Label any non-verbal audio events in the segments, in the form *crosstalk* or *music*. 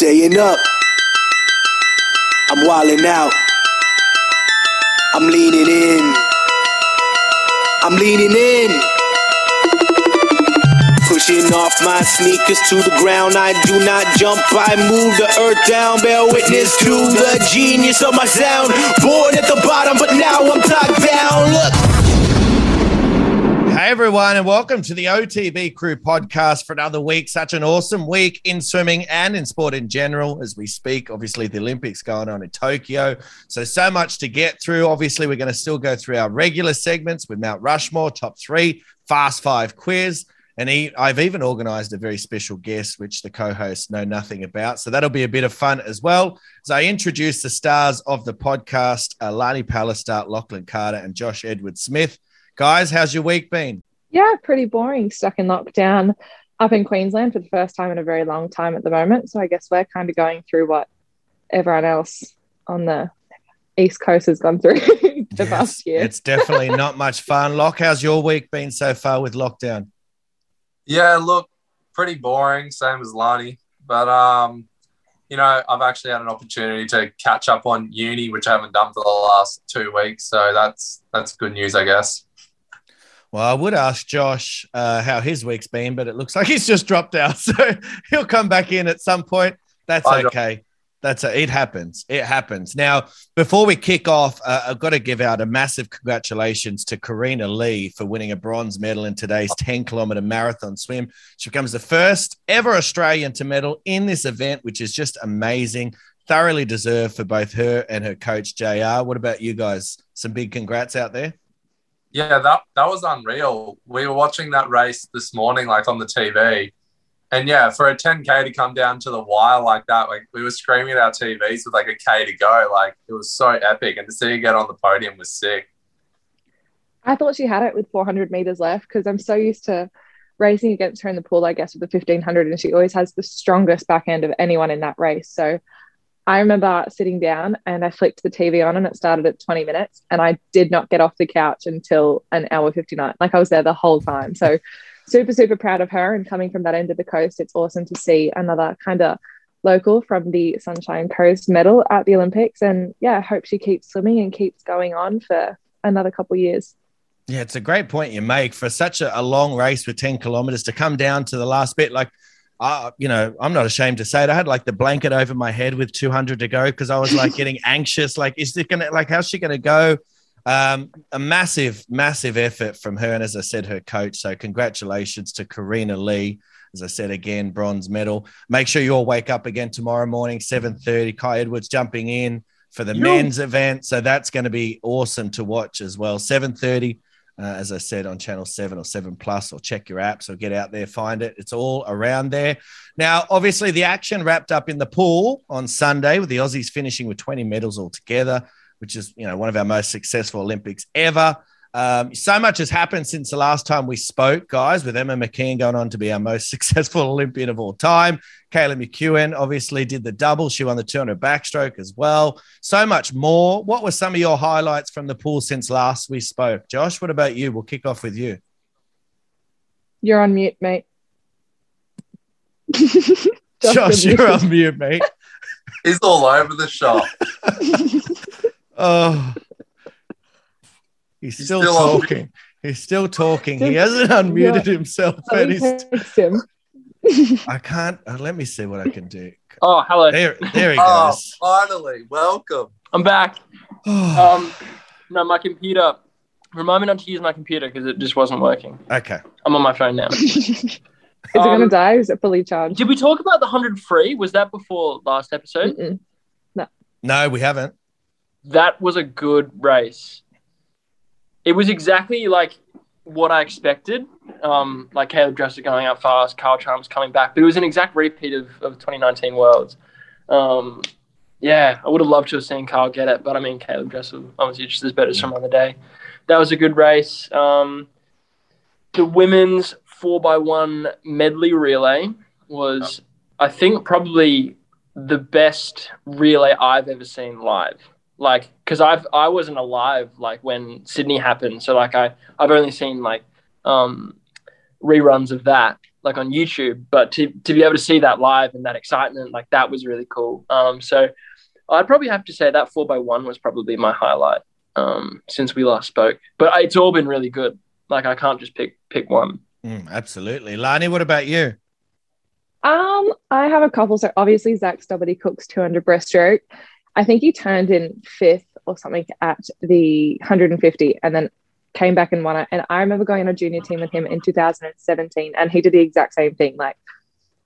Staying up. I'm wilding out. I'm leaning in. I'm leaning in. Pushing off my sneakers to the ground. I do not jump, I move the earth down. Bear witness to the genius of my sound. Born at the bottom, but now I'm top down. Look. Hey everyone, and welcome to the OTB Crew podcast for another week. Such an awesome week in swimming and in sport in general as we speak. Obviously, the Olympics going on in Tokyo. So, so much to get through. Obviously, we're going to still go through our regular segments with Mount Rushmore, top three, fast five quiz. And he, I've even organized a very special guest, which the co hosts know nothing about. So that'll be a bit of fun as well. So, I introduce the stars of the podcast, uh, Lani Pallister, Lachlan Carter, and Josh Edward Smith. Guys, how's your week been? Yeah, pretty boring. Stuck in lockdown up in Queensland for the first time in a very long time at the moment. So I guess we're kind of going through what everyone else on the East Coast has gone through *laughs* the yes, past year. It's definitely not much *laughs* fun. Lock, how's your week been so far with lockdown? Yeah, look, pretty boring, same as Lani. But um, you know, I've actually had an opportunity to catch up on uni, which I haven't done for the last two weeks. So that's that's good news, I guess. Well, I would ask Josh uh, how his week's been, but it looks like he's just dropped out. *laughs* So he'll come back in at some point. That's okay. That's a, it happens. It happens. Now, before we kick off, uh, I've got to give out a massive congratulations to Kareena Lee for winning a bronze medal in today's 10 kilometer marathon swim. She becomes the first ever Australian to medal in this event, which is just amazing. Thoroughly deserved for both her and her coach, JR. What about you guys? Some big congrats out there. Yeah, that that was unreal. We were watching that race this morning, like on the TV, and yeah, for a 10k to come down to the wire like that, like we were screaming at our TVs with like a k to go, like it was so epic. And to see her get on the podium was sick. I thought she had it with 400 meters left because I'm so used to racing against her in the pool, I guess, with the 1500, and she always has the strongest back end of anyone in that race. So I remember sitting down and I flicked the TV on and it started at 20 minutes and I did not get off the couch until an hour 59. Like I was there the whole time. So super, super proud of her and coming from that end of the coast, it's awesome to see another kind of local from the Sunshine Coast medal at the Olympics. And yeah, I hope she keeps swimming and keeps going on for another couple years. Yeah, it's a great point you make for such a, a long race with 10 kilometers to come down to the last bit. Like uh, you know, I'm not ashamed to say it. I had like the blanket over my head with 200 to go because I was like getting *laughs* anxious. Like, is it gonna like how's she gonna go? Um, a massive, massive effort from her, and as I said, her coach. So congratulations to Kareena Lee. As I said again, bronze medal. Make sure you all wake up again tomorrow morning, 7:30. Kai Edwards jumping in for the men's event. So that's going to be awesome to watch as well. 7:30 uh, as I said, on Channel 7 or 7 Plus, or check your apps or get out there, find it. It's all around there. Now, obviously, the action wrapped up in the pool on Sunday with the Aussies finishing with 20 medals altogether, which is, you know, one of our most successful Olympics ever. Um, so much has happened since the last time we spoke, guys, with Emma McKeon going on to be our most *laughs* successful Olympian of all time. Kaylee McKeown obviously did the double. She won the 200 backstroke as well. So much more. What were some of your highlights from the pool since last we spoke? Josh, what about you? We'll kick off with you. You're on mute, mate. *laughs* Josh, you're on mute, mate. He's all over the shop. *laughs* oh. He's, he's still, still, talking. He's still talking. He hasn't unmuted yeah. himself. And he's... him. *laughs* I can't. Uh, let me see what I can do. Oh, hello. There, there he oh, goes. Finally, welcome. I'm back. *sighs* um, no, my computer. Remind me not to use my computer because it just wasn't working. Okay. I'm on my phone now. *laughs* is um, it gonna die? Is it fully charged? Did we talk about the hundred free? Was that before last episode? Mm-mm. No. No, we haven't. That was a good race it was exactly like what I expected. Um, like Caeleb Dressel going up fast, Kyle Chalmers coming back, but it was an exact repeat of, of 2019 Worlds. Um, yeah, I would have loved to have seen Kyle get it, but I mean, Caeleb Dressel obviously just as better as some other day. That was a good race. Um, the women's 4x1 medley relay was, I think, probably the best relay I've ever seen live like because I've I wasn't alive like when Sydney happened, so like I I've only seen like um, reruns of that. like on YouTube, but to, to be able to see that live and that excitement, like that was really cool. Um, so I'd probably have to say that four by one was probably my highlight um, since we last spoke. But it's all been really good. Like I can't just pick pick one. Mm, absolutely, Lani. What about you? Um, I have a couple. So obviously Zac Stubblety Cook's 200 breaststroke. I think he turned in fifth or something at the 150, and then came back and won it. And I remember going on a junior team with him in 2017, and he did the exact same thing, like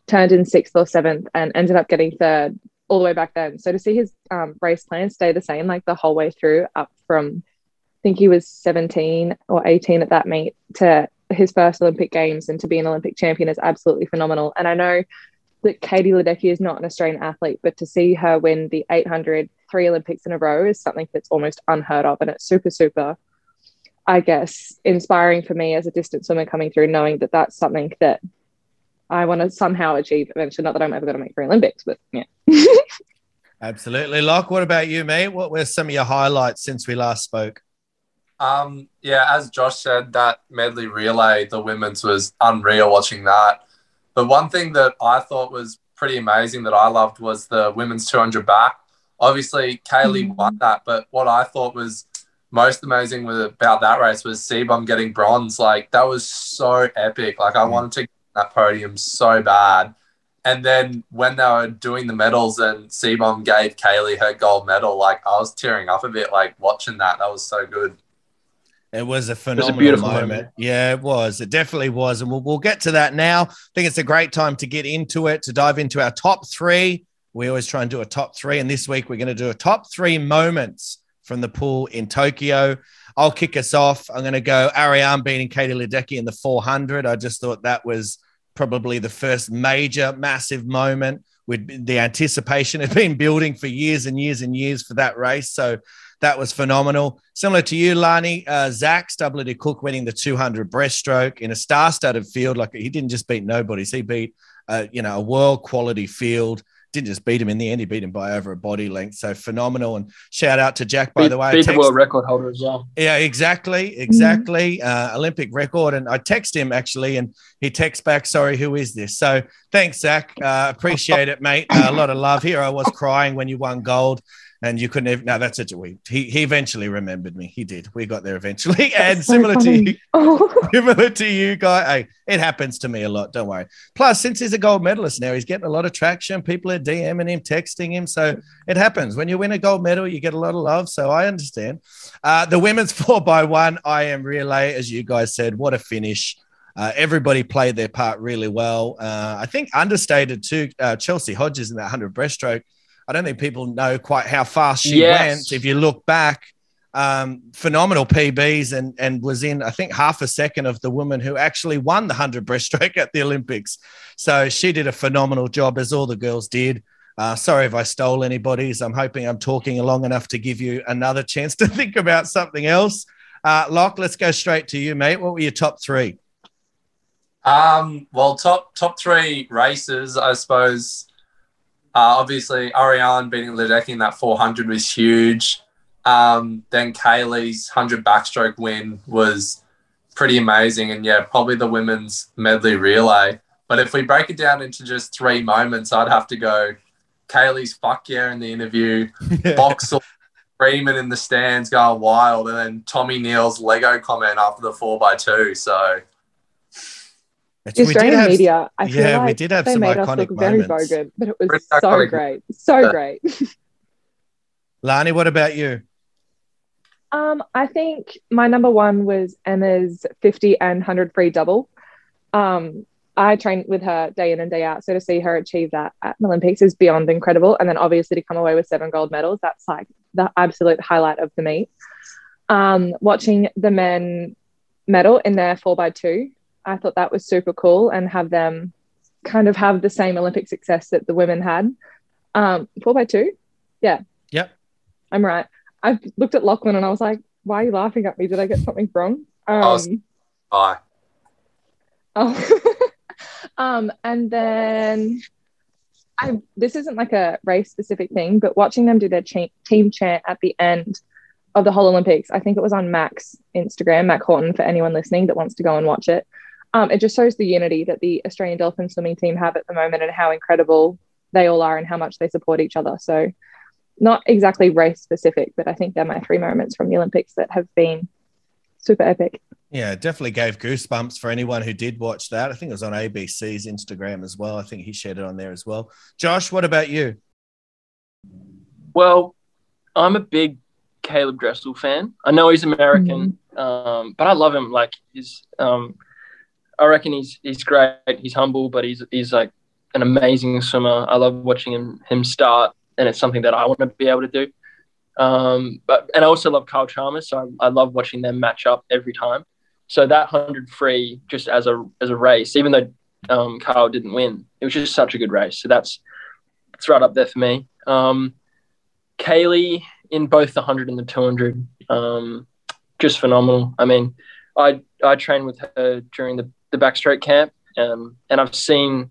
turned in sixth or seventh and ended up getting third all the way back then. So to see his um, race plan stay the same, like the whole way through, up from I think he was 17 or 18 at that meet to his first Olympic Games and to be an Olympic champion is absolutely phenomenal. And I know that Katie Ledecky is not an Australian athlete, but to see her win the 800 three Olympics in a row is something that's almost unheard of. And it's super, super I guess, inspiring for me as a distance swimmer coming through, knowing that that's something that I want to somehow achieve eventually. Not that I'm ever going to make for Olympics, but yeah. *laughs* Absolutely. Locke, what about you, mate? What were some of your highlights since we last spoke? Um, yeah, as Josh said, that medley relay, the women's was unreal watching that. But one thing that I thought was pretty amazing that I loved was the women's 200 back. Obviously, Kaylee mm-hmm. won that, but what I thought was most amazing with, about that race was Seebohm getting bronze. Like that was so epic. Like I mm. wanted to get that podium so bad. And then when they were doing the medals and Seebohm gave Kaylee her gold medal, like I was tearing up a bit, like watching that. That was so good. It was a phenomenal was a beautiful moment. moment. Yeah, it was. It definitely was. And we'll, we'll get to that now. I think it's a great time to get into it, to dive into our top three. We always try and do a top three. And this week we're going to do a top three moments from the pool in Tokyo. I'll kick us off. I'm going to go Ariarne beating Katie Ledecky in the 400. I just thought that was probably the first major, massive moment. With the anticipation *laughs* had been building for years and years and years for that race, so that was phenomenal. Similar to you, Lani, uh, Zac Stubblety Cook winning the 200 breaststroke in a star-studded field. Like he didn't just beat nobodies; he beat, uh, you know, a world quality field didn't just beat him in the end; he beat him by over a body length. So phenomenal! And shout out to Jack, by beat, the way. Beat text, the world record holder as well. Yeah, exactly, exactly. Mm-hmm. Uh, Olympic record. And I text him actually, and he texts back, "Sorry, who is this?" So thanks, Zach. Uh, appreciate it, mate. Uh, a lot of love here. I was crying when you won gold and you couldn't even. No, that's it. We he he eventually remembered me. He did. We got there eventually. That's *laughs* and so similar funny. to you, oh. *laughs* similar to you, guy. Hey, it happens to me a lot. Don't worry. Plus, since he's a gold medalist now, he's getting a lot of traction. People are DMing him, texting him. So it happens when you win a gold medal, you get a lot of love. So I understand. Uh, the women's *laughs* four by one I am relay, as you guys said, what a finish. Uh, everybody played their part really well. Uh, I think understated too. Uh, Chelsea Hodges in that 100 breaststroke I don't think people know quite how fast she yes. went. If you look back, um, phenomenal PBs and and was in I think half a second of the woman who actually won the hundred breaststroke *laughs* at the Olympics. So she did a phenomenal job as all the girls did. Uh, sorry if I stole anybody's. I'm hoping I'm talking long enough to give you another chance to *laughs* think about something else. Uh, Locke, let's go straight to you, mate. What were your top three? Um, well, top top three races, I suppose. Uh, obviously, Ariarne beating Ledecky in that 400 was huge. Um, then Kaylee's 100 backstroke win was pretty amazing. And yeah, probably the women's medley relay. But if we break it down into just three moments, I'd have to go Kaylee's fuck yeah in the interview, *laughs* Boxall Freeman in the stands going wild, and then Tommy Neill's Lego comment after the 4x2. So it's, Australian have, media, I feel yeah, like we did have they some made us look moments. very bogan, but it was so great, so great. *laughs* Lani, what about you? Um, I think my number one was Emma's 50 and 100 free double. Um, I trained with her day in and day out. So to see her achieve that at the Olympics is beyond incredible. And then obviously to come away with seven gold medals, that's like the absolute highlight of the meet. Um, watching the men medal in their four by two I thought that was super cool and have them kind of have the same Olympic success that the women had. Um, four by two. Yeah. Yep. I'm right. I looked at Lachlan and I was like, why are you laughing at me? Did I get something wrong? Um, bye. *laughs* Oh. um, and then I this isn't like a race specific thing, but watching them do their cha- team chant at the end of the whole Olympics, I think it was on Mac's Instagram, Mac Horton, for anyone listening that wants to go and watch it um, it just shows the unity that the Australian dolphin swimming team have at the moment and how incredible they all are and how much they support each other. So, not exactly race specific, but I think they're my three moments from the Olympics that have been super epic. Yeah, definitely gave goosebumps for anyone who did watch that. I think it was on ABC's Instagram as well. I think he shared it on there as well. Josh, what about you? Well, I'm a big Caeleb Dressel fan. I know he's American, mm-hmm. um, but I love him. Like he's, um, I reckon he's he's great. He's humble, but he's he's like an amazing swimmer. I love watching him him start, and it's something that I want to be able to do. Um, but and I also love Kyle Chalmers, so I, I love watching them match up every time. So that hundred free, just as a as a race, even though um, Kyle didn't win, it was just such a good race. So that's it's right up there for me. Um, Kaylee in both the 100 and the 200, um, just phenomenal. I mean, I I trained with her during the, the backstroke camp, um, and I've seen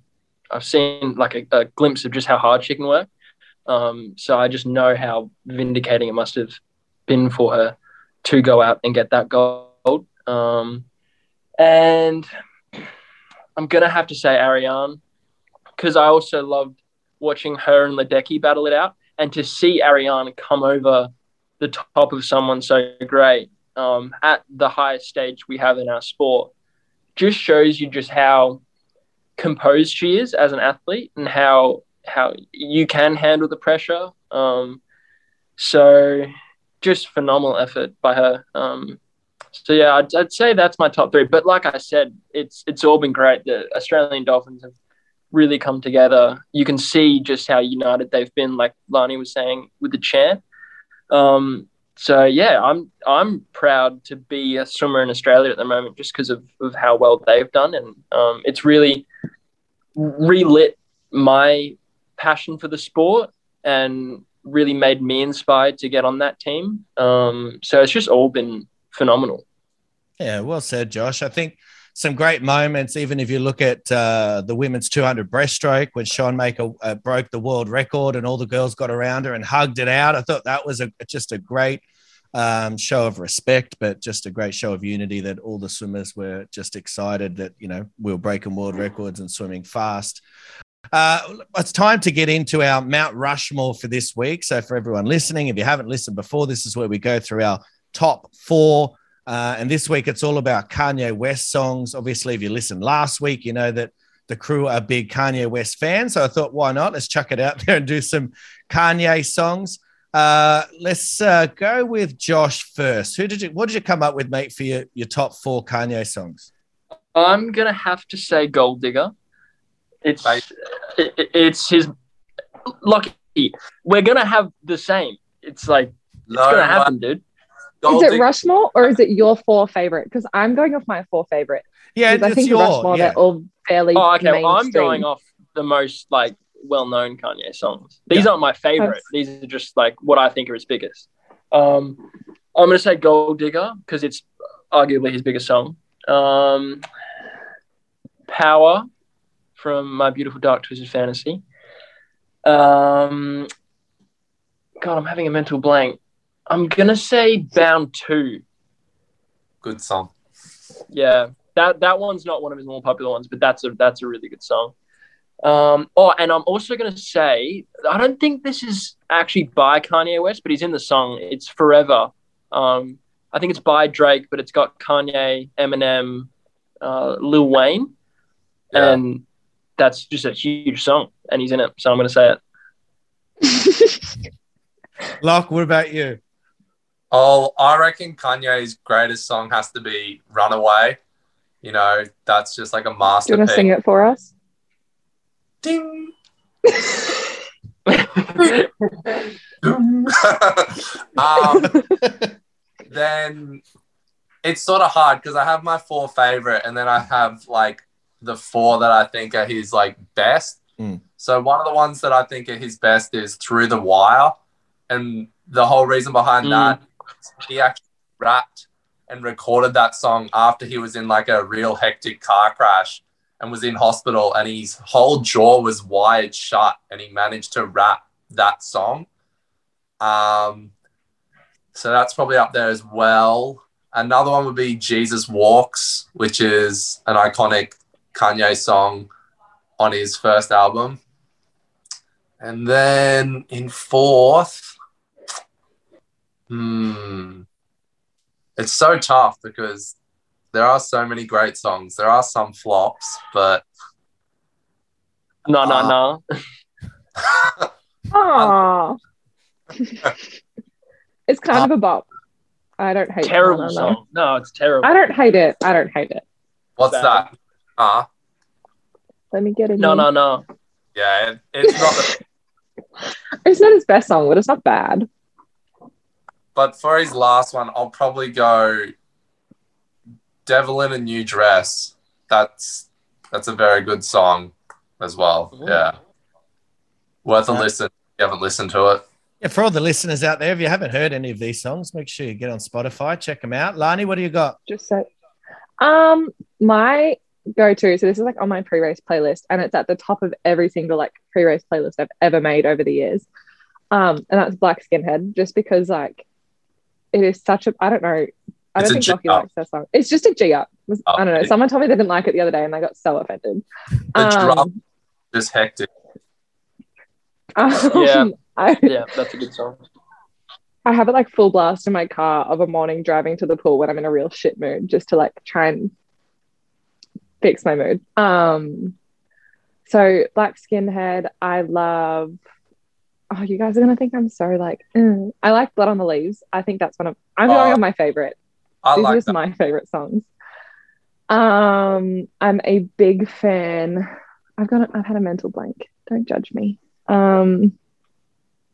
I've seen like a, a, glimpse of just how hard she can work. Um, so I just know how vindicating it must have been for her to go out and get that gold. Um, and I'm gonna have to say Ariarne because I also loved watching her and Ledecky battle it out and to see Ariarne come over the top of someone so great um, at the highest stage we have in our sport just shows you just how composed she is as an athlete and how how you can handle the pressure. Um, so just phenomenal effort by her. Um, so yeah, I'd, I'd, say that's my top three. But like I said, it's it's all been great. The Australian Dolphins have really come together. You can see just how united they've been, like Lani was saying with the chant. Um, so yeah, I'm I'm proud to be a swimmer in Australia at the moment, just because of, of how well they've done, and um, it's really relit my passion for the sport and really made me inspired to get on that team. Um, so it's just all been phenomenal. Yeah, well said, Josh. I think some great moments. Even if you look at uh, the women's 200 breaststroke when Schoenmaker uh, broke the world record and all the girls got around her and hugged it out, I thought that was a, just a great um, show of respect, but just a great show of unity that all the swimmers were just excited that you know we were breaking world records and swimming fast. Uh, it's time to get into our Mount Rushmore for this week. So, for everyone listening, if you haven't listened before, this is where we go through our top four uh, and this week it's all about Kanye West songs. Obviously, if you listened last week, you know that the crew are big Kanye West fans. So I thought, why not? Let's chuck it out *laughs* there and do some Kanye songs. Uh, let's uh, go with Josh first. Who did you? What did you come up with, mate, for your, your top four Kanye songs? I'm gonna have to say Gold Digger. It's it, it's his lucky. We're gonna have the same. It's like it's no, gonna happen, dude. Gold is it Rushmore or is it your four favorite? Because I'm going off my four favorite. Yeah, I think your, Rushmore yeah. they're all fairly. Oh, okay. Well, I'm going off the most like well-known Kanye songs. These yeah. aren't my favorite. These are just like what I think are his biggest. Um, I'm gonna say Gold Digger because it's arguably his biggest song. Um, Power from My Beautiful Dark Twisted Fantasy. Um, God, I'm having a mental blank. I'm gonna say Bound Two. Good song. Yeah, that that one's not one of his more popular ones, but that's a that's a really good song. Um, oh, and I'm also gonna say I don't think this is actually by Kanye West, but he's in the song. It's Forever. Um, I think it's by Drake, but it's got Kanye, Eminem, uh, Lil Wayne, yeah. and that's just a huge song, and he's in it. So I'm gonna say it. *laughs* Locke, what about you? Oh, I reckon Kanye's greatest song has to be "Runaway." You know, that's just like a masterpiece. Do you want to sing it for us? Ding. *laughs* *laughs* um, then it's sort of hard because I have my four favorite, and then I have like the four that I think are his like best. Mm. So one of the ones that I think are his best is "Through the Wire," and the whole reason behind mm. that he actually rapped and recorded that song after he was in like a real hectic car crash and was in hospital and his whole jaw was wired shut and he managed to rap that song. Um, so that's probably up there as well. Another one would be Jesus Walks, which is an iconic Kanye song on his first album. And then in fourth, hmm, it's so tough because there are so many great songs. There are some flops, but No, no, Uh, no. *laughs* Aww. *laughs* it's kind of a bop. I don't hate Terrible it. song. No, it's terrible. I don't hate it. I don't hate it. what's Bad. that? Uh, Let me get it. No, here. no, no. yeah, it, it's not. *laughs* The, It's not his best song, but it's not bad. But for his last one, I'll probably go "Devil in a New Dress." That's that's a very good song as well. Ooh. Yeah, worth a Yeah. listen. If you haven't listened to it. Yeah, for all the listeners out there, if you haven't heard any of these songs, make sure you get on Spotify, check them out. Lani, what do you got? Just so. Um, my go-to. So this is like on my pre-race playlist, and it's at the top of every single like pre-race playlist I've ever made over the years. Um, and that's Black Skinhead, just because like it is such a. I don't know. I It's don't a think G Lockie up. likes that song. It's just a G up. Oh, I don't know. it- Someone told me they didn't like it the other day, and I got so offended. *laughs* The drum Um, is hectic. *laughs* um, Yeah. I, *laughs* Yeah, that's a good song. I have it like full blast in my car of a morning driving to the pool when I'm in a real shit mood, just to like try and fix my mood. Um, so Black Skinhead, I love. Oh, you guys are gonna think I'm so like. mm. I like Blood on the Leaves. I think that's one of. I'm going Oh, on my favorite. I These are just that. my favorite songs. Um, I'm a big fan. I've got. A, I've had a mental blank. Don't judge me. Um,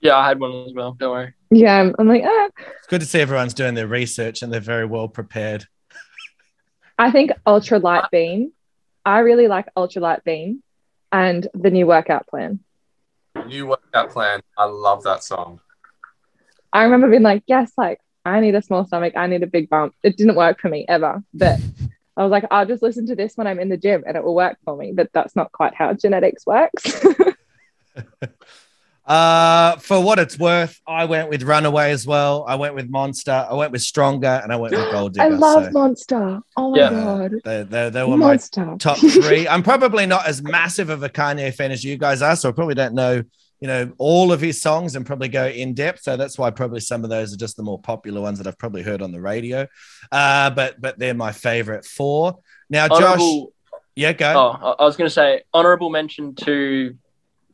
Yeah, I had one as well. Don't worry. yeah, I'm, I'm like, ah, It's good to see everyone's doing their research and they're very well prepared. I think Ultra Light Beam. I really like Ultra Light Beam and the new workout plan. New workout plan. I love that song. I remember being like, yes, like I need a small stomach, I need a big bump. It didn't work for me ever, but *laughs* I was like, I'll just listen to this when I'm in the gym and it will work for me. But that's not quite how genetics works. *laughs* Uh, for what it's worth, I went with Runaway as well. I went with Monster. I went with Stronger, and I went with Gold *gasps* Digger. I love so Monster. Oh my Yeah. god, they, they, they were my top three. I'm probably not as massive of a Kanye fan as you guys are, so I probably don't know, you know, all of his songs and probably go in depth. So that's why probably some of those are just the more popular ones that I've probably heard on the radio. Uh, but but they're my favorite four. Now, Josh, Honorable, yeah, go. oh, I- I was going to say honorable mention to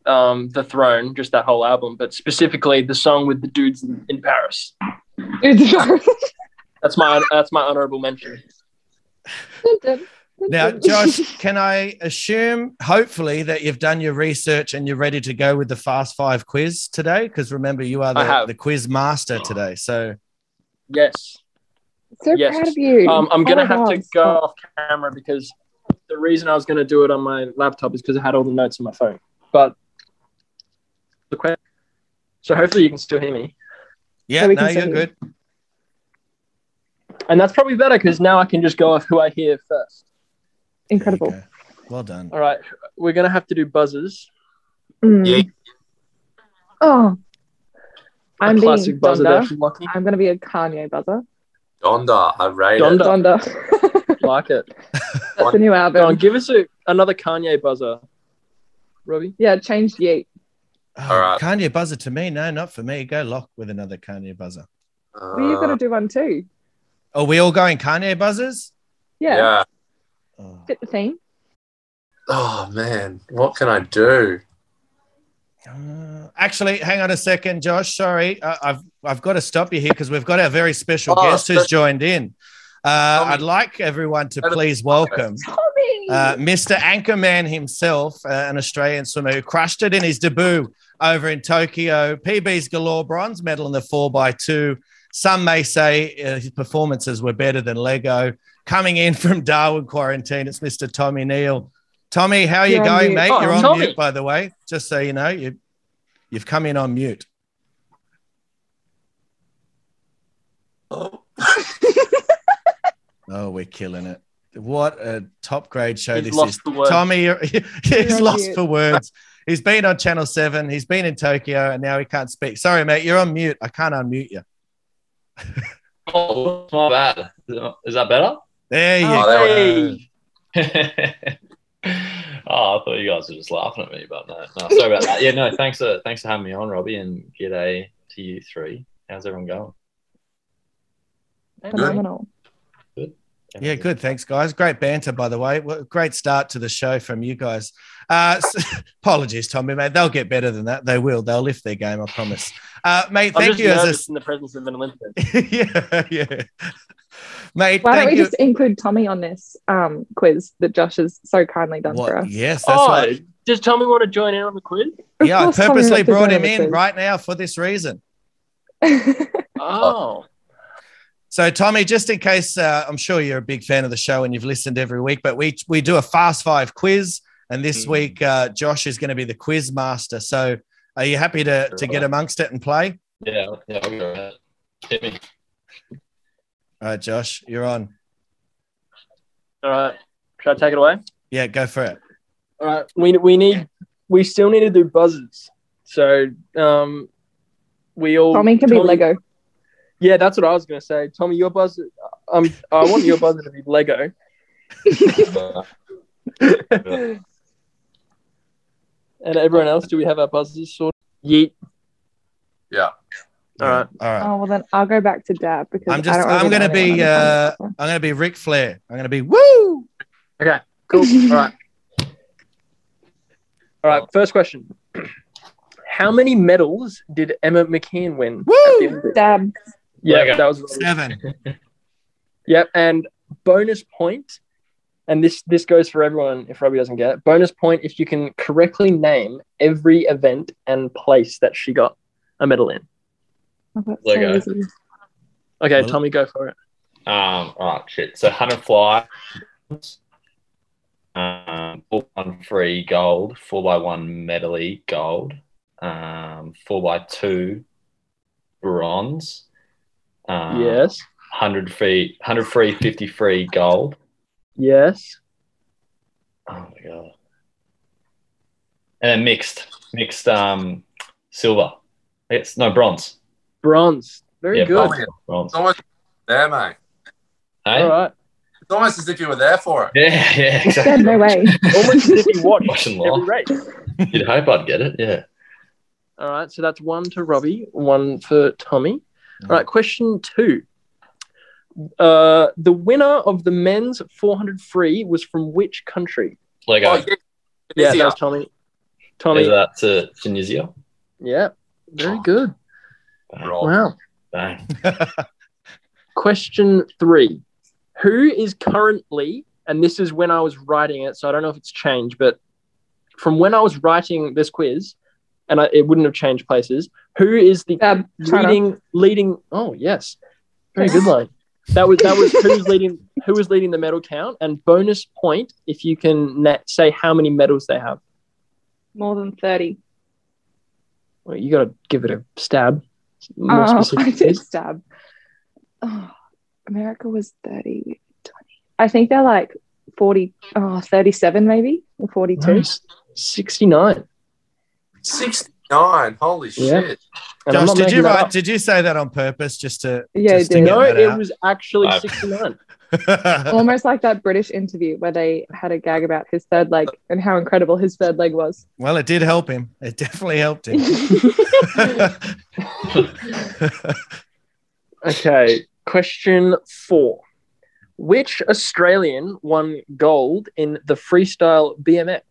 um, The Throne, just that whole album, but specifically the song with the dudes in, in Paris. *laughs* That's my that's my honorable mention. *laughs* Now, *laughs* Josh, can I assume, hopefully, that you've done your research and you're ready to go with the Fast Five quiz today? Because remember, you are the, the quiz master today. So, Yes. so Yes. proud of you. Um, I'm Oh gonna my have to go off camera because the reason I was gonna do it on my laptop is because I had all the notes on my phone. But the que- so hopefully you can still hear me, yeah, we no, can you're you. good. and that's probably better because now I can just go off who I hear first. Incredible. There you go. Well done. All right, we're gonna have to do buzzers. Mm. Yeah. Oh, A I'm classic being buzzer Donda. I'm gonna be a Kanye buzzer. Donda. I rate Donda. it. Donda. *laughs* Like it. That's the new Go album. on, give us a, another Kanye buzzer, Robbie. Yeah, changed Yeet. Oh, All right. *sighs* Kanye buzzer to me. No, not for me. Go lock with another Kanye buzzer. Well, you've got to Uh, do one too. Are we all going Kanye buzzers? Yeah, yeah. Oh. fit the theme. Oh man, what can I do? Uh, actually, hang on a second, Josh. Sorry, uh, I've I've got to stop you here because we've got our very special Oh, guest who's joined in. Uh, I'd like everyone to please welcome Tommy. uh, Mr. Anchorman himself, uh, an Australian swimmer who crushed it in his debut over in Tokyo. PB's galore, bronze medal in the 4x2. Some may say uh, his performances were better than Lego. Coming in from Darwin quarantine, it's Mr. Tommy Neill. Tommy, how are you You're going, mute. mate? Oh, You're on Tommy. mute, by the way, just so you know. You, you've come in on mute. Oh. *laughs* Oh, we're killing it. What a top grade show He's this is. Tommy, *laughs* he's lost for words. He's been on Channel 7. He's been in Tokyo and now he can't speak. Sorry, mate. You're on mute. I can't unmute you. *laughs* Oh, my bad. Is that better? There you Oh, go. Hey. *laughs* oh, I thought you guys were just laughing at me, but no, no. Sorry about that. Yeah, no. Thanks for thanks for having me on, Robbie, and g'day to you three. How's everyone going? Phenomenal. Yeah, good. Thanks, guys. Great banter, by the way. Well, Great start to the show from you guys. Uh, s- *laughs* apologies, Tommy, mate. They'll get better than that. They will. They'll lift their game, I promise. Uh, mate, I'm thank just you as nervous in the presence of an Olympian. *laughs* yeah, yeah. Mate, Why don't we you. just include Tommy on this um, quiz that Josh has so kindly done What- for us? Yes, that's Oh, what. does Tommy want to join in on the quiz? Of Yeah, I course Tommy purposely brought him in quiz. right now for this reason. *laughs* Oh, So, Tommy, just in case, uh, I'm sure you're a big fan of the show and you've listened every week, but we we do a fast five quiz, and this Mhm. week uh, Josh is going to be the quiz master. So, are you happy to to get amongst it and play? Yeah, yeah, I'll go ahead. Hit me. All right, Josh, you're on. all right. Should I take it away? Yeah, go for it. All right. We we need we still need to do buzzers. So um, we all Tommy can be Lego. Yeah, that's what I was gonna say. Tommy, your buzzer. Um, I want your buzzer to be Lego. *laughs* and everyone else, do we have our buzzers sorted? Yeet. Yeah. All right. All right. Oh well, then I'll go back to dad because I'm just- I don't I'm gonna be, uh. I'm going to be Ric Flair. I'm going to be woo. Okay. Cool. All right. *laughs* All right. First question. *clears throat* How many medals did Emma McKeon win? Woo! Olympics? Dab. Yeah, Lego. that was Seven. *laughs* Yep, and bonus point, and this this goes for everyone if Robbie doesn't get it. Bonus point if you can correctly name every event and place that she got a medal in. Oh, Lego. so. Okay, Well- Tommy, go for it. Um, all right, shit. So 100 fly, um, four one free gold, four by one medley gold, um, four by two bronze, um, yes, 100 free, 100 free, 50 free gold. yes, Oh my god. And then mixed, mixed um, silver. It's no bronze. Bronze. Very Yeah, good. bronze. bronze. It's almost there, mate. Hey? All right, It's almost as if you were there for it. Yeah, yeah, exactly. no way. almost as if you *laughs* watched Watching every live. race. You'd hope I'd get it. Yeah. All right, so that's one to Robbie, one for Tommy. All right, question two. Uh, the winner of the men's 400 free was from which country? Lego. Oh, yeah. Yeah, Tunisia. that was Tommy. Tommy. Is that to Tunisia? Yeah, very good. Bang. Wow. Bang. *laughs* Question three Who is currently, and this is when I was writing it, so I don't know if it's changed, but from when I was writing this quiz, and I, it wouldn't have changed places, who is the um, Dab. Leading, leading, oh, yes, very good line. That was that was who's leading who was leading the medal count and bonus point if you can na- say how many medals they have. More than 30. Well, you got to give it a stab. More Oh, *laughs* I specific. did stab. Oh, America was 30, 20. I think they're like 40, oh, 37 maybe, or 42. Nice. 69. 69. Holy Yeah. shit. And Josh, did you that write? Did you say that on purpose just to? Yeah, just to get No, that it out? was actually 69. *laughs* Almost like that British interview where they had a gag about his third leg and how incredible his third leg was. well, it did help him. It definitely helped him. *laughs* Okay, question four. Which Australian won gold in the freestyle BMX?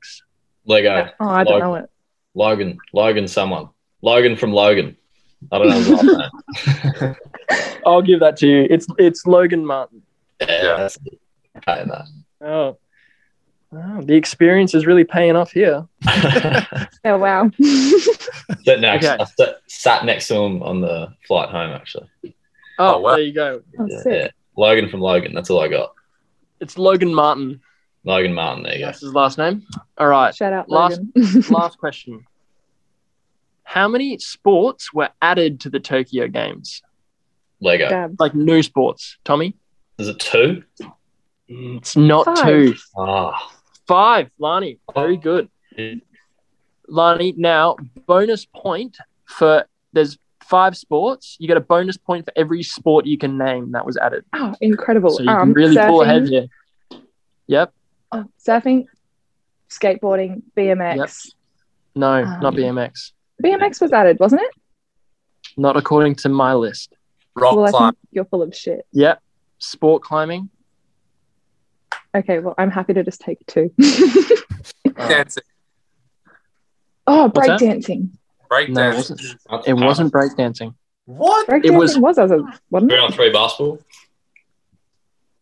Lego. Oh, I don't know it. Logan. Logan someone. Logan from Logan. I don't know his last name. I'll give that to you. It's it's Logan Martin. Yeah, that's paying Oh. Wow, the experience is really paying off here. *laughs* Oh, wow. *laughs* Sat next, Okay. I sat, sat next to him on the flight home, actually. Oh, Oh, wow. there you go. Oh, Yeah, yeah. Logan from Logan. That's all I got. It's Logan Martin. Logan Martin. There you go. That's his last name. All right. Shout out, Last- Logan. *laughs* Last question. How many sports were added to the Tokyo Games? Lego. Dab. Like new sports, Tommy? Is it two? It's not Five. two. Ah, Five, Lani. Very good. Yeah. Lani, now bonus point for there's five sports. You get a bonus point for every sport you can name that was added. Oh, incredible. So you um, can really pull ahead here. Yep. oh, surfing, skateboarding, BMX. No, Um, not BMX. BMX was added, wasn't it? Not according to my list. Rock well, I climb. think you're full of shit. Yep. Sport climbing. Okay, well, I'm happy to just take two. *laughs* Dancing. oh, What's that? breakdancing. Break No, it dancing. wasn't. It wasn't breakdancing. What? Breakdancing was- was, as a wasn't Three it? on three basketball.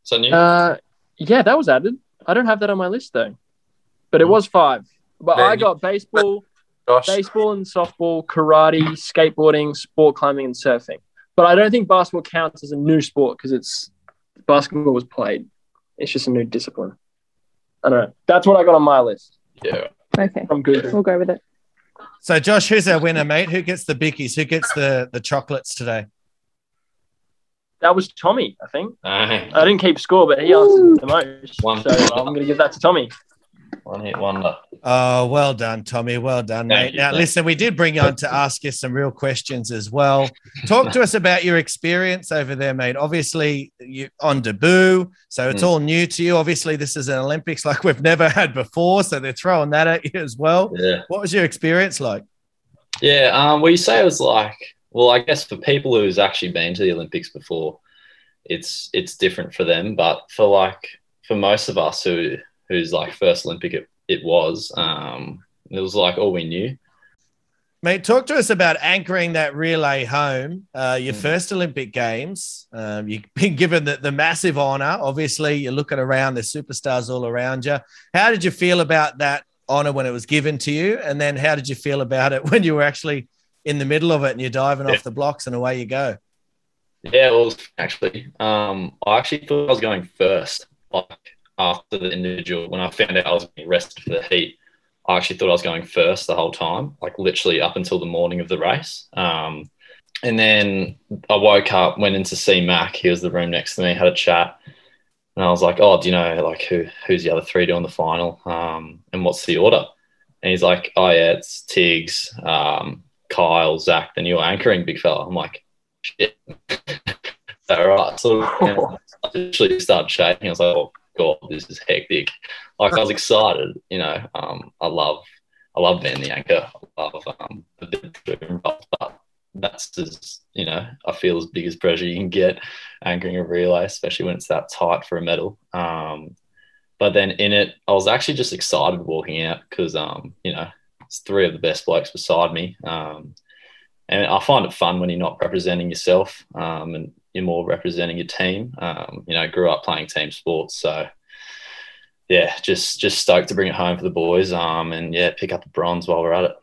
Is that new? Uh, yeah, that was added. I don't have that on my list though, but it was five. But Man, I got baseball, Gosh. baseball and softball, karate, skateboarding, sport climbing, and surfing. But I don't think basketball counts as a new sport because it's basketball was played. It's just a new discipline. I don't know. That's what I got on my list yeah. Okay, from Google. we'll go with it. So, Josh, who's our winner, mate? Who gets the bickies? Who gets the the chocolates today? That was Tommy, I think. Aye. I didn't keep score, but he answered the most. One. So I'm going to give that to Tommy. One hit wonder. Oh, well done, Tommy. Well done, Thank mate. you, Now, thank listen, we did bring you on to ask you some real questions as well. Talk to us about your experience over there, mate. Obviously, you on debut, so it's Mm. all new to you. Obviously, this is an Olympics like we've never had before, so they're throwing that at you as well. Yeah. What was your experience like? Yeah. Um, well, you say it was like, well, I guess for people who's actually been to the Olympics before, it's it's different for them. But for like for most of us who who's like first Olympic it, it was, um, it was like all we knew. Mate, talk to us about anchoring that relay home, uh, your Mm. first Olympic Games. Um, you've *laughs* been given the, the massive honor. Obviously, you're looking around, there's superstars all around you. How did you feel about that honor when it was given to you? And then how did you feel about it *laughs* when you were actually in the middle of it and you're diving Yeah. off the blocks and away you go? Yeah, it was actually. Um, I actually thought I was going first, like after the individual. When I found out I was being rested for the heat, I actually thought I was going first the whole time, like literally up until the morning of the race. Um, and then I woke up, went in to see Mac. He was the room next to me, had a chat, and I was like, "Oh, do you know like who who's the other three doing the final? Um, and what's the order?" And he's like, "Oh yeah, it's Tiggs, um, Kyle, Zach. Then you're anchoring, big fella." I'm like, "Shit." *laughs* All right, so *laughs* I literally started shaking. I was like, "Oh god, this is hectic." Like I was excited, you know. Um, I love, I love being the anchor. I love um, but that's as you know, I feel as big as pressure you can get anchoring a relay, especially when it's that tight for a medal. Um, but then in it, I was actually just excited walking out because um, you know, it's three of the best blokes beside me. Um, and I find it fun when you're not representing yourself um, and you're more representing your team. Um, you know, grew up playing team sports, so yeah, just just stoked to bring it home for the boys. Um, and yeah, pick up the bronze while we're at it.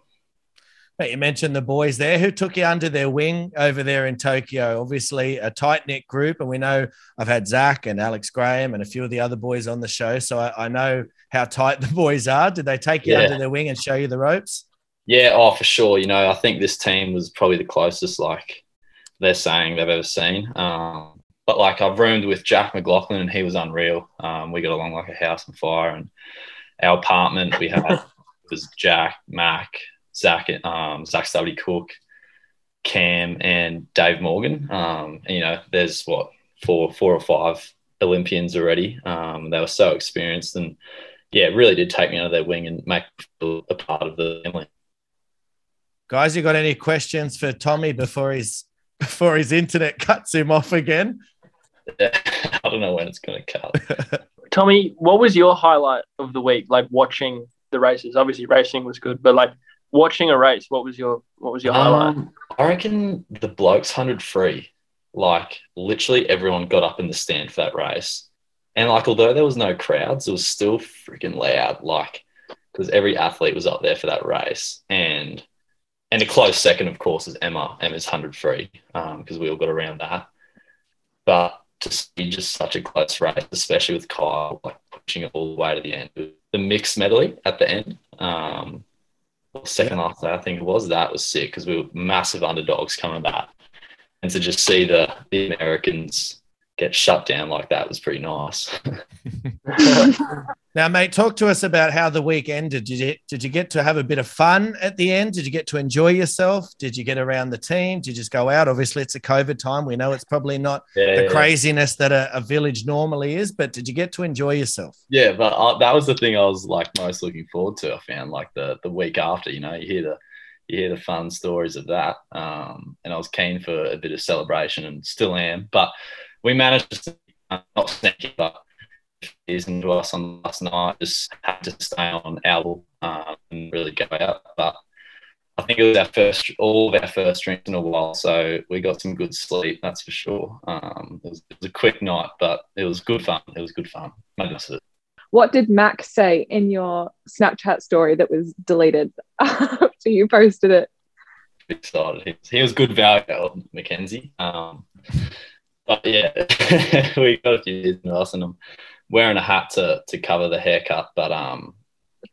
Mate, you mentioned the boys there. Who took you under their wing over there in Tokyo? Obviously, a tight knit group. And we know I've had Zach and Alex Graham and a few of the other boys on the show. So I, I know how tight the boys are. Did they take you Yeah. under their wing and show you the ropes? Yeah, oh for sure. You know, I think this team was probably the closest like they're saying they've ever seen. Um, but like I've roomed with Jack McLaughlin and he was unreal. Um, we got along like a house on fire, and our apartment we had *laughs* was Jack, Mac, Zach, um, Zach Stubby Cook, Cam, and Dave Morgan. Um, and you know, there's what four, four or five Olympians already. Um, they were so experienced and yeah, it really did take me under their wing and make a part of the family. Guys, you got any questions for Tommy before his before his internet cuts him off again? *laughs* I don't know when it's going to cut. *laughs* Tommy, what was your highlight of the week? Like watching the races. Obviously, racing was good, but like watching a race, what was your what was your highlight? Um, I reckon the blokes hundred free. Like literally everyone got up in the stand for that race, and like although there was no crowds, it was still freaking loud. Like because every athlete was up there for that race, and and a close second, of course, is Emma. Emma's hundred free because we all got around that. But to see just such a close race, especially with Kyle like pushing it all the way to the end, the mixed medley at the end. Um, second last I think it was. That was sick because we were massive underdogs coming back, and to just see the the Americans get shut down like that was pretty nice. *laughs* Now, mate, talk to us about how the week ended. Did you did you get to have a bit of fun at the end? Did you get to enjoy yourself? Did you get around the team? Did you just go out? Obviously, it's a COVID time. We know it's probably not yeah, the craziness that a, a village normally is, but did you get to enjoy yourself? Yeah, but I, that was the thing I was like most looking forward to. I found like the the week after, you know, you hear the you hear the fun stories of that, um, and I was keen for a bit of celebration, and still am. But we managed to not sneak, but season to us on last night. Just had to stay on our um, and really go out. But I think it was our first, all of our first drinks in a while, so we got some good sleep. That's for sure. Um, it, was, it, was, a quick night, but it was good fun. It was good fun. Most of it. What did Mac say in your Snapchat story that was deleted *laughs* after you posted it? Excited. He, he was good value, Mackenzie. Um, but yeah, *laughs* we got a few years in us, and I'm wearing a hat to to cover the haircut, but um,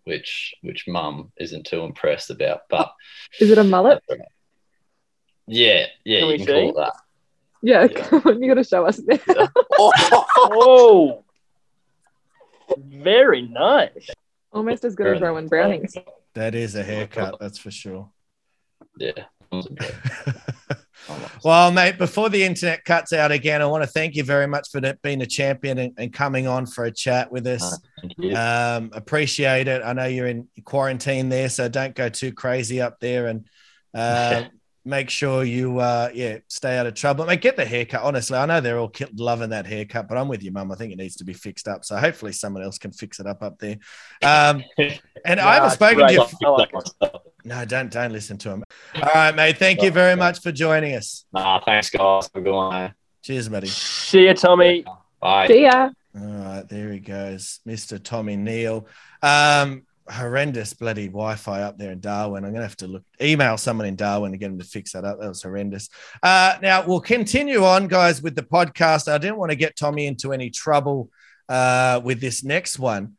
which which mum isn't too impressed about. But *laughs* is it a mullet? Yeah, yeah, can you can see? call it that. Yeah, yeah. come on, you got to show us now. Yeah. *laughs* oh, very nice. Almost as good as Rowan Browning's. That is a haircut, that's for sure. Yeah. Well, mate, before the internet cuts out again, I want to thank you very much for being a champion and, and coming on for a chat with us. Um, appreciate it. I know you're in quarantine there, so don't go too crazy up there and *laughs* uh, make sure you, uh, yeah, stay out of trouble. Mate, get the haircut. Honestly, I know they're all loving that haircut, but I'm with you, mum. I think it needs to be fixed up. So hopefully someone else can fix it up up there. Um, and I haven't spoken to you. No, don't don't listen to him. All right, mate. Thank you very much for joining us. Nah, thanks, guys. Have a good one. Cheers, buddy. See you, Tommy. Bye. See ya. All right, there he goes, Mr. Tommy Neill. Um, horrendous bloody Wi-Fi up there in Darwin. I'm gonna have to look email someone in Darwin to get them to fix that up. That was horrendous. Uh, now we'll continue on, guys, with the podcast. I didn't want to get Tommy into any trouble uh, with this next one.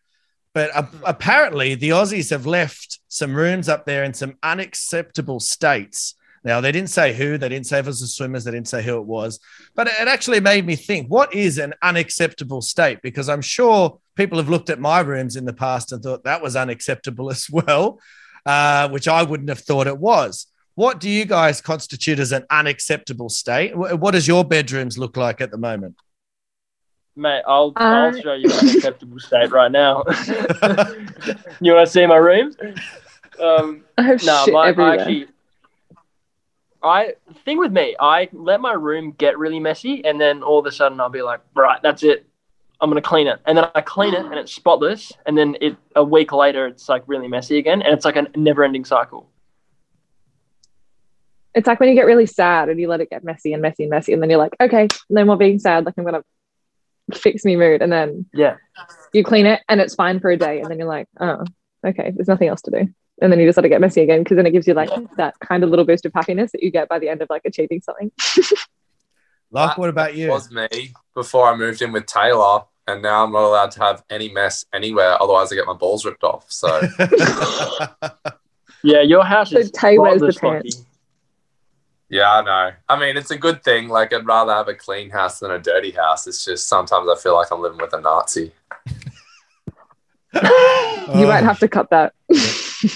But apparently, the Aussies have left some rooms up there in some unacceptable states. Now, they didn't say who, they didn't say if it was the swimmers, they didn't say who it was. But it actually made me think what is an unacceptable state? Because I'm sure people have looked at my rooms in the past and thought that was unacceptable *laughs* as well, uh, which I wouldn't have thought it was. What do you guys constitute as an unacceptable state? What does your bedrooms look like at the moment? Mate, I'll uh, I'll show you an acceptable state right now. *laughs* you want to see my room? Um, I have no, shit my, everywhere. I actually, I thing with me, I let my room get really messy, and then all of a sudden I'll be like, right, that's it. I'm gonna clean it, and then I clean it, and it's spotless, and then it a week later it's like really messy again, and it's like a never-ending cycle. It's like when you get really sad and you let it get messy and messy and messy, and then you're like, okay, no more being sad. Like I'm gonna fix me mood and then yeah you clean it and it's fine for a day and then you're like oh okay there's nothing else to do and then you just let it get messy again because then it gives you like yeah. that kind of little boost of happiness that you get by the end of like achieving something *laughs* Locke, what about you? was me before I moved in with Taylor, and now I'm not allowed to have any mess anywhere. Otherwise, I get my balls ripped off. So, *laughs* yeah, your house so is Taylor's the pants. Yeah, I know. I mean, it's a good thing. Like, I'd rather have a clean house than a dirty house. It's just sometimes I feel like I'm living with a Nazi. you might have to cut that *laughs*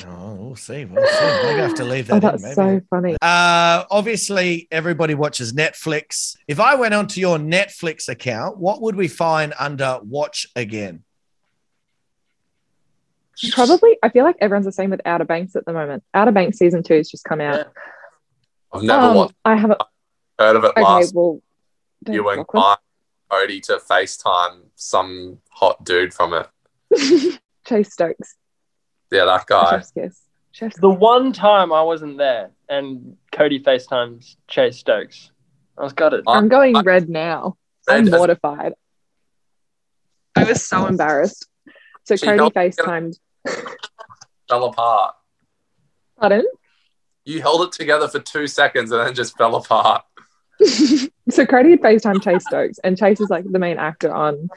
oh, we'll see. We'll see. Maybe I have to leave that oh, in. that's Maybe. so funny Uh, obviously, everybody watches Netflix. If I went onto your Netflix account, what would we find under Watch Again? probably i feel like everyone's the same with outer banks at the moment outer banks season two has just come out I've never Um, watched, i haven't heard of it okay last well don't viewing. rock I Odie to FaceTime some hot dude from it. *laughs* chase stokes Yeah, that guy. chef's kiss chef's The one time I wasn't there and Cody FaceTimes Chase Stokes, I was gutted. I- I'm going I- red now. I'm Red as- mortified. I was so embarrassed. So She Cody helped- FaceTimed. fell apart. Pardon? You held it together for two seconds and then just fell apart. *laughs* so Cody had FaceTime Chase Stokes, and Chase is like the main actor on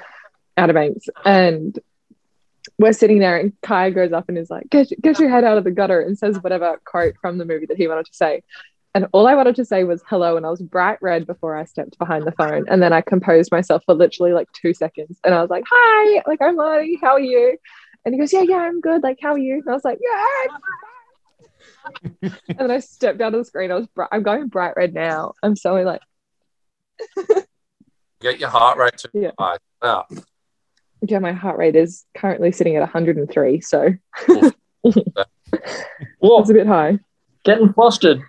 Outer Banks. And we're sitting there, and Kai goes up and is like, get, get your head out of the gutter, and says whatever quote from the movie that he wanted to say. And all I wanted to say was hello. And I was bright red before I stepped behind the phone. And then I composed myself for literally like two seconds. And I was like, hi, like, I'm Marty. How are you? And he goes, yeah, yeah, I'm good. Like, how are you? And I was like, yeah. *laughs* and then I stepped out of the screen. I was, bri- I'm going bright red now. I'm so like, *laughs* Get your heart rate too Yeah. high. Wow. yeah, my heart rate is currently sitting at 103. So *laughs* Whoa, it's a bit high. getting flustered.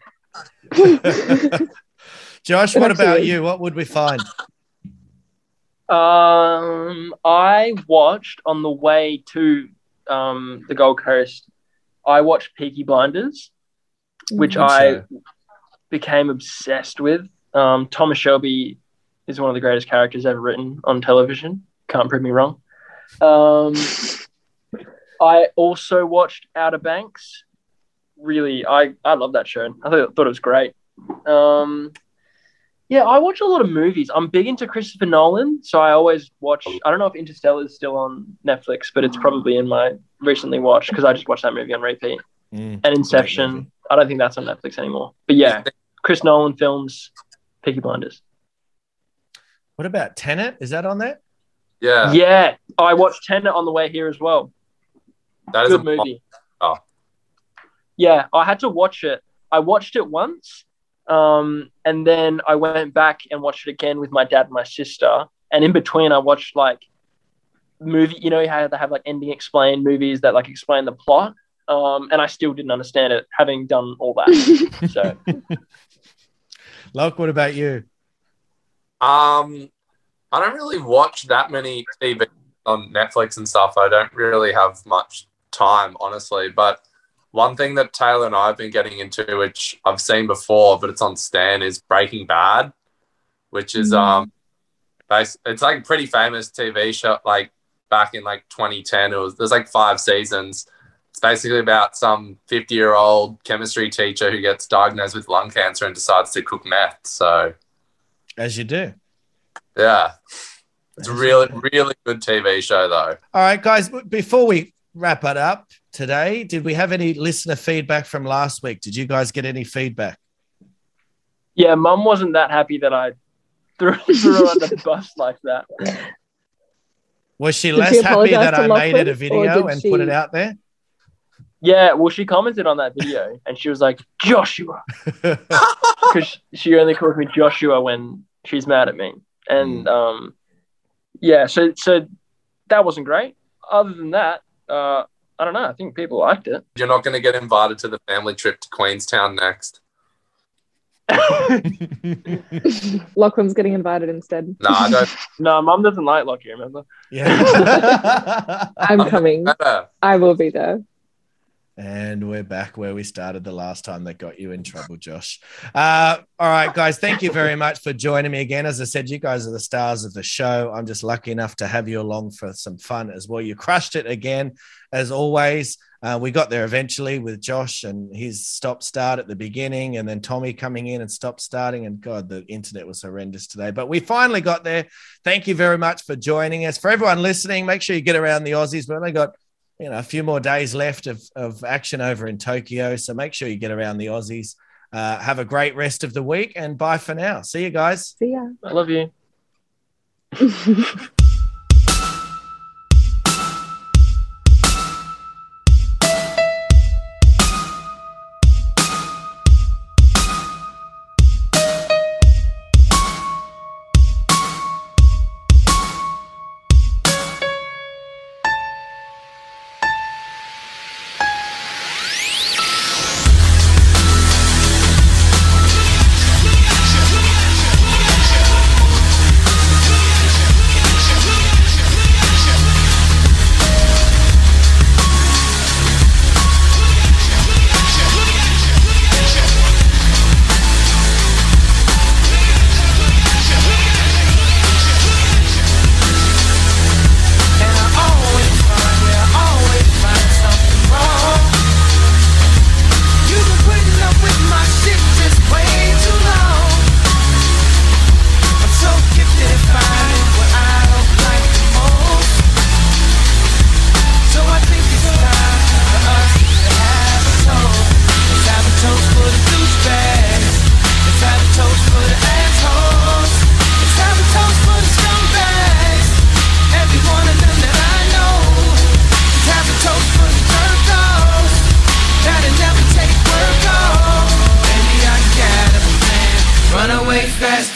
Josh, what about you? What would we find? Um, I watched on the way to um, the Gold Coast. I watched Peaky Blinders, which Good I became obsessed with. Um, Thomas Shelby is one of the greatest characters ever written on television. Can't prove me wrong. Um, I also watched Outer Banks. Really, I, I love that show. I thought, thought it was great. Um, yeah, I watch a lot of movies. I'm big into Christopher Nolan, so I always watch. I don't know if Interstellar is still on Netflix, but it's probably in my recently watched because I just watched that movie on repeat. Mm. And Inception. I don't think that's on Netflix anymore. But yeah, Chris Nolan films, Peaky Blinders. What about Tenet? Is that on there? Yeah. Yeah, I watched Tenet on the way here as well. That is Good a movie. Oh. Yeah, I had to watch it. I watched it once, um, and then I went back and watched it again with my dad and my sister. And in between, I watched like movie. You know how they have like ending explained movies that like explain the plot. Um, and I still didn't understand it, having done all that. *laughs* so *laughs* Locke, what about you? Um, I don't really watch that many TV on Netflix and stuff. I don't really have much time, honestly. But one thing that Taylor and I have been getting into, which I've seen before, but it's on Stan, is Breaking Bad, which is Mm. um, bas- it's like a pretty famous TV show. Like back in like 2010, it was there's like five seasons. It's basically about some 50 year old chemistry teacher who gets diagnosed with lung cancer and decides to cook meth. So As you do. yeah. It's a really, really good TV show, though. All right, guys, before we wrap it up today, did we have any listener feedback from last week? Did you guys get any feedback? yeah, Mum wasn't that happy that I threw, *laughs* threw her under the *laughs* bus like that. Was she Did less she happy that to I made it a video did and put it out there? Yeah, well, she commented on that video and she was like, Joshua. *laughs* because she only calls me Joshua when she's mad at me. And um, yeah, so so that wasn't great. Other than that, uh, I don't know. I think people liked it. You're not going to get invited to the family trip to Queenstown next. *laughs* Lachlan's getting invited instead. No, I don't. no, Mum doesn't like Lockie. Remember? yeah. *laughs* I'm coming. I will be there. And we're back where we started the last time that got you in trouble, Josh. Uh, all right, guys, thank you very much for joining me again. As I said, you guys are the stars of the show. I'm just lucky enough to have you along for some fun as well. You crushed it again, as always. Uh, we got there eventually with Josh and his stop start at the beginning, and then Tommy coming in and stop starting. And God, the internet was horrendous today, but we finally got there. Thank you very much for joining us. For everyone listening, make sure you get around the Aussies. We've only got you know a few more days left of, of action over in Tokyo. So make sure you get around the Aussies. Uh, have a great rest of the week and bye for now. See you guys. See ya. I love you. *laughs*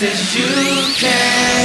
as you can.